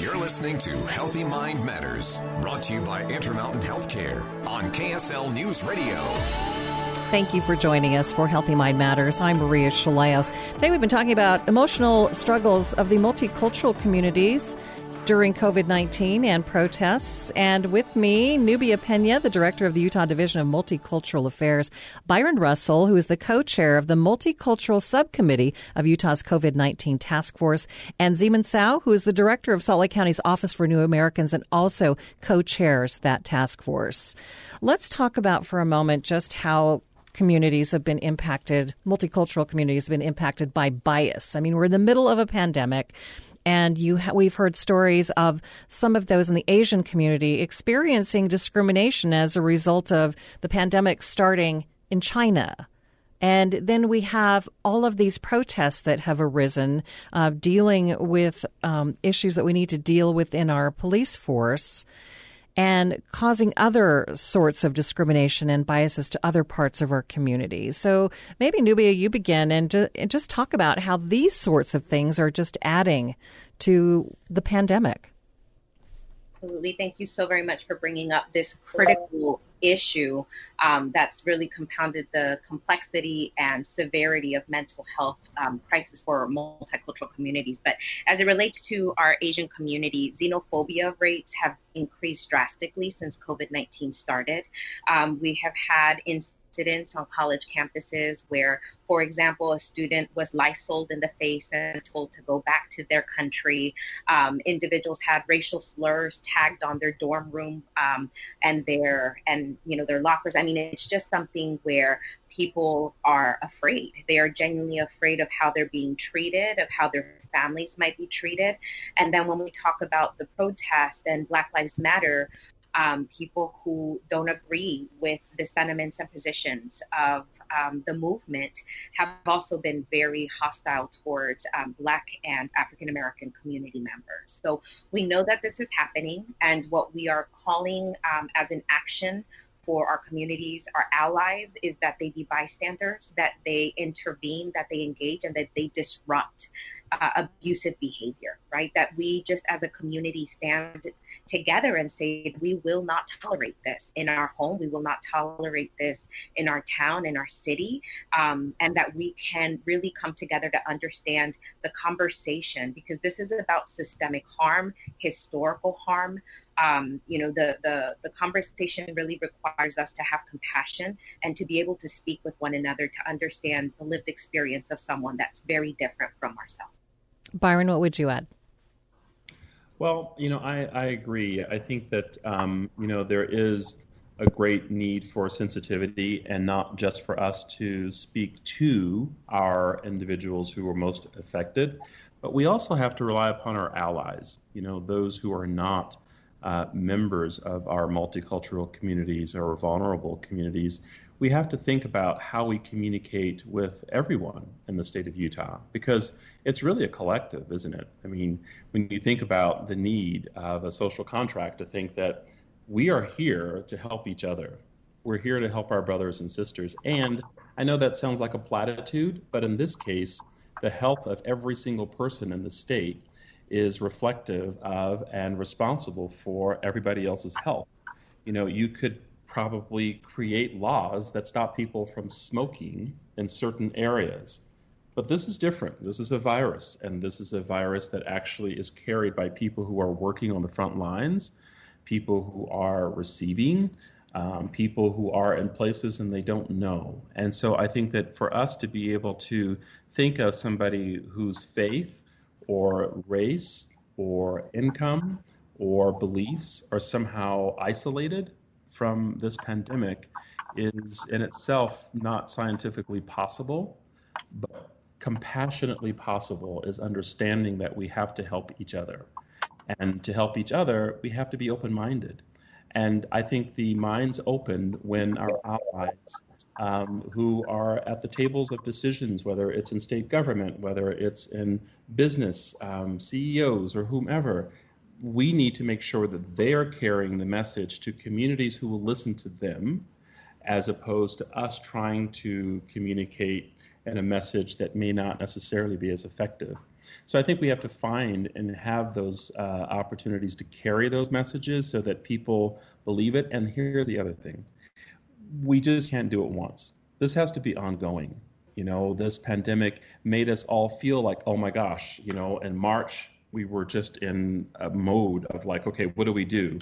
You're listening to Healthy Mind Matters, brought to you by Intermountain Healthcare on KSL News Radio. Thank you for joining us for Healthy Mind Matters. I'm Maria Shilaos. Today we've been talking about emotional struggles of the multicultural communities during COVID 19 and protests. And with me, Nubia Pena, the director of the Utah Division of Multicultural Affairs, Byron Russell, who is the co chair of the Multicultural Subcommittee of Utah's COVID 19 Task Force, and Ze Min Xiao, who is the director of Salt Lake County's Office for New Americans and also co chairs that task force. Let's talk about for a moment just how communities have been impacted, multicultural communities have been impacted by bias. I mean, we're in the middle of a pandemic and you ha- we've heard stories of some of those in the Asian community experiencing discrimination as a result of the pandemic starting in China. And then we have all of these protests that have arisen, uh, dealing with um, issues that we need to deal with in our police force and causing other sorts of discrimination and biases to other parts of our community. So maybe Nubia, you begin and, ju- and just talk about how these sorts of things are just adding to the pandemic. Absolutely. Thank you so very much for bringing up this critical issue um, that's really compounded the complexity and severity of mental health um, crisis for multicultural communities. But as it relates to our Asian community, xenophobia rates have increased drastically since COVID 19 started. Um, we have had in incidents on college campuses where, for example, a student was lysoled in the face and told to go back to their country. Um, individuals had racial slurs tagged on their dorm room um, and their and you know their lockers. I mean, it's just something where people are afraid. They are genuinely afraid of how they're being treated, of how their families might be treated. And then when we talk about the protest and Black Lives Matter, um, people who don't agree with the sentiments and positions of um, the movement have also been very hostile towards um, Black and African American community members. So we know that this is happening, and what we are calling um, as an action for our communities, our allies, is that they be bystanders, that they intervene, that they engage, and that they disrupt uh, abusive behavior, right? That we just as a community stand together and say, we will not tolerate this in our home. We will not tolerate this in our town, in our city. Um, and that we can really come together to understand the conversation because this is about systemic harm, historical harm. Um, you know, the, the, the conversation really requires us to have compassion and to be able to speak with one another to understand the lived experience of someone that's very different from ourselves. Byron, what would you add? Well, you know, I, I agree. I think that, um, you know, there is a great need for sensitivity and not just for us to speak to our individuals who are most affected, but we also have to rely upon our allies, you know, those who are not uh, members of our multicultural communities or vulnerable communities we have to think about how we communicate with everyone in the state of Utah because it's really a collective, isn't it? I mean, when you think about the need of a social contract to think that we are here to help each other. We're here to help our brothers and sisters. And I know that sounds like a platitude, but in this case, the health of every single person in the state is reflective of and responsible for everybody else's health. You know, you could probably create laws that stop people from smoking in certain areas. But this is different. This is a virus, and this is a virus that actually is carried by people who are working on the front lines, people who are receiving, um, people who are in places and they don't know. And so I think that for us to be able to think of somebody whose faith or race or income or beliefs are somehow isolated from this pandemic is in itself not scientifically possible, but compassionately possible is understanding that we have to help each other. And to help each other, we have to be open minded. And I think the minds open when our allies um, who are at the tables of decisions, whether it's in state government, whether it's in business, um, CEOs, or whomever, we need to make sure that they are carrying the message to communities who will listen to them, as opposed to us trying to communicate in a message that may not necessarily be as effective. So I think we have to find and have those uh, opportunities to carry those messages so that people believe it. And here's the other thing we just can't do it once. This has to be ongoing. You know, this pandemic made us all feel like, oh my gosh, you know, in March, we were just in a mode of like, okay, what do we do?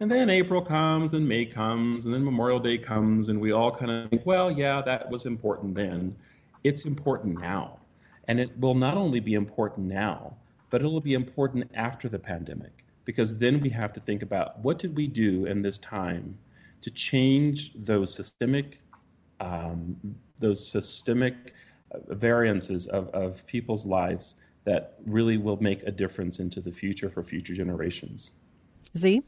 And then April comes and May comes and then Memorial Day comes and we all kind of think, well, yeah, that was important then. It's important now. And it will not only be important now, but it'll be important after the pandemic because then we have to think about what did we do in this time to change those systemic um, those systemic variances of, of people's lives that really will make a difference into the future for future generations. Z?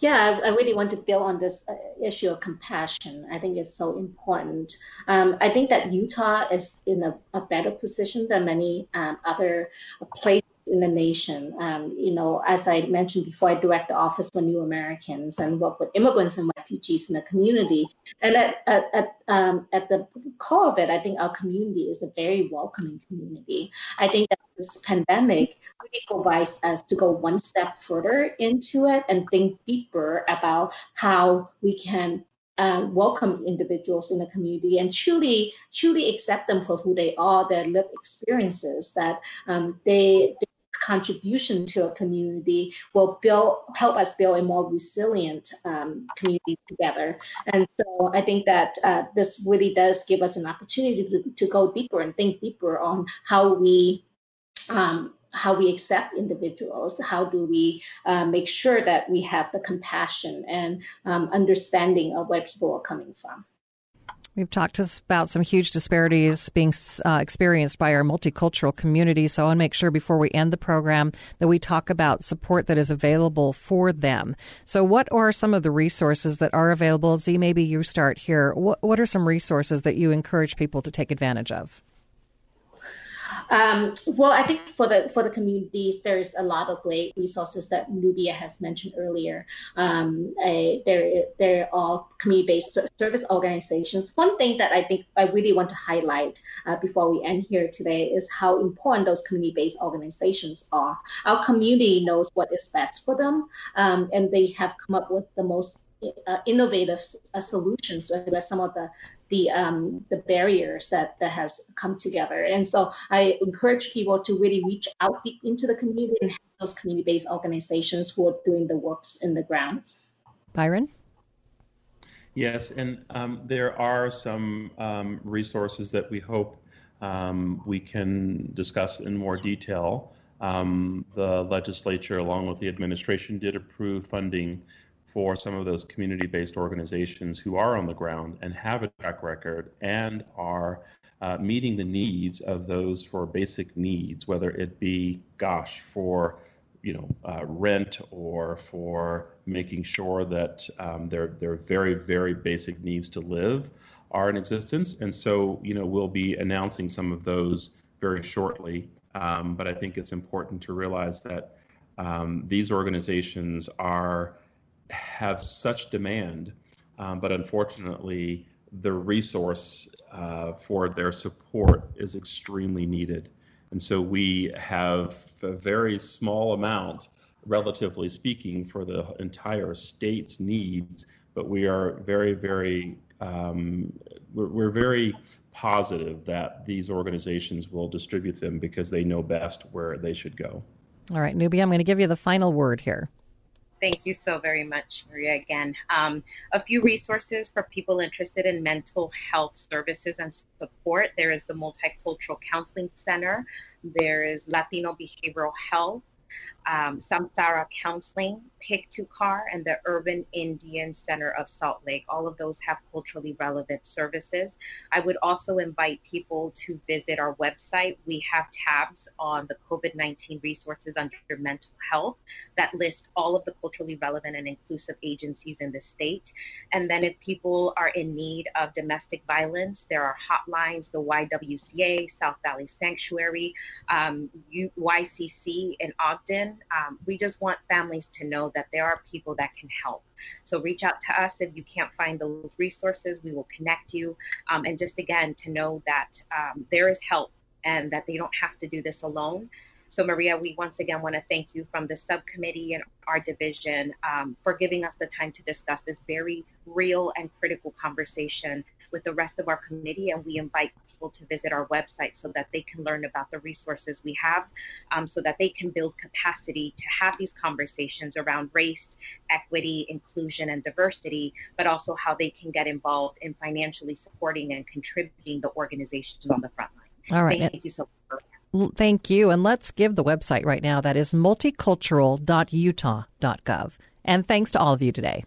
Yeah, I, I really want to build on this uh, issue of compassion. I think it's so important. Um, I think that Utah is in a, a better position than many um, other places in the nation. Um, you know, as I mentioned before, I direct the Office for New Americans and work with immigrants and refugees in the community. And at at at, um, at the core of it, I think our community is a very welcoming community. I think that this pandemic really provides us to go one step further into it and think deeper about how we can uh, welcome individuals in the community and truly truly accept them for who they are, their lived experiences, that um, they, they contribution to a community will build help us build a more resilient um, community together. And so I think that uh, this really does give us an opportunity to, to go deeper and think deeper on how we um, how we accept individuals, how do we uh, make sure that we have the compassion and um, understanding of where people are coming from. We've talked about some huge disparities being uh, experienced by our multicultural community. So I want to make sure before we end the program that we talk about support that is available for them. So, what are some of the resources that are available? Z, maybe you start here. What, what are some resources that you encourage people to take advantage of? Um, well, I think for the for the communities, there's a lot of great resources that Nubia has mentioned earlier. Um, a, they're they're all community-based service organizations. One thing that I think I really want to highlight uh, before we end here today is how important those community-based organizations are. Our community knows what is best for them, um, and they have come up with the most uh, innovative uh, solutions to address some of the the um, the barriers that that has come together. And so I encourage people to really reach out deep into the community and have those community-based organizations who are doing the works in the grounds. Byron. Yes, and um, there are some um, resources that we hope um, we can discuss in more detail. Um, the legislature, along with the administration, did approve funding for some of those community based organizations who are on the ground and have a track record and are uh, meeting the needs of those for basic needs, whether it be, gosh, for you know, uh, rent or for making sure that um, their their very very basic needs to live are in existence. And so, you know, we'll be announcing some of those very shortly. Um, but I think it's important to realize that um, these organizations are have such demand, um, but unfortunately, the resource uh, for their support is extremely needed. And so we have a very small amount, relatively speaking, for the entire state's needs, but we are very, very, um, we're, we're very positive that these organizations will distribute them because they know best where they should go. All right, Nubia, I'm going to give you the final word here. Thank you so very much, Maria, again. Um, a few resources for people interested in mental health services and support. There is the Multicultural Counseling Center. There is Latino Behavioral Health. Um, Samsara Counseling, Car, and the Urban Indian Center of Salt Lake. All of those have culturally relevant services. I would also invite people to visit our website. We have tabs on the COVID 19 resources under mental health that list all of the culturally relevant and inclusive agencies in the state. And then if people are in need of domestic violence, there are hotlines, the YWCA, South Valley Sanctuary, um, YCC in Ogden. Um, we just want families to know that there are people that can help. So reach out to us if you can't find those resources. We will connect you. Um, and just again, to know that um, there is help and that they don't have to do this alone. So, Maria, we once again want to thank you from the subcommittee and our division um, for giving us the time to discuss this very real and critical conversation with the rest of our committee. And we invite people to visit our website so that they can learn about the resources we have, um, so that they can build capacity to have these conversations around race, equity, inclusion, and diversity, but also how they can get involved in financially supporting and contributing the organizations on the front line. All right. Thank you so much. Thank you. And let's give the website right now. That is multicultural.utah.gov. And thanks to all of you today.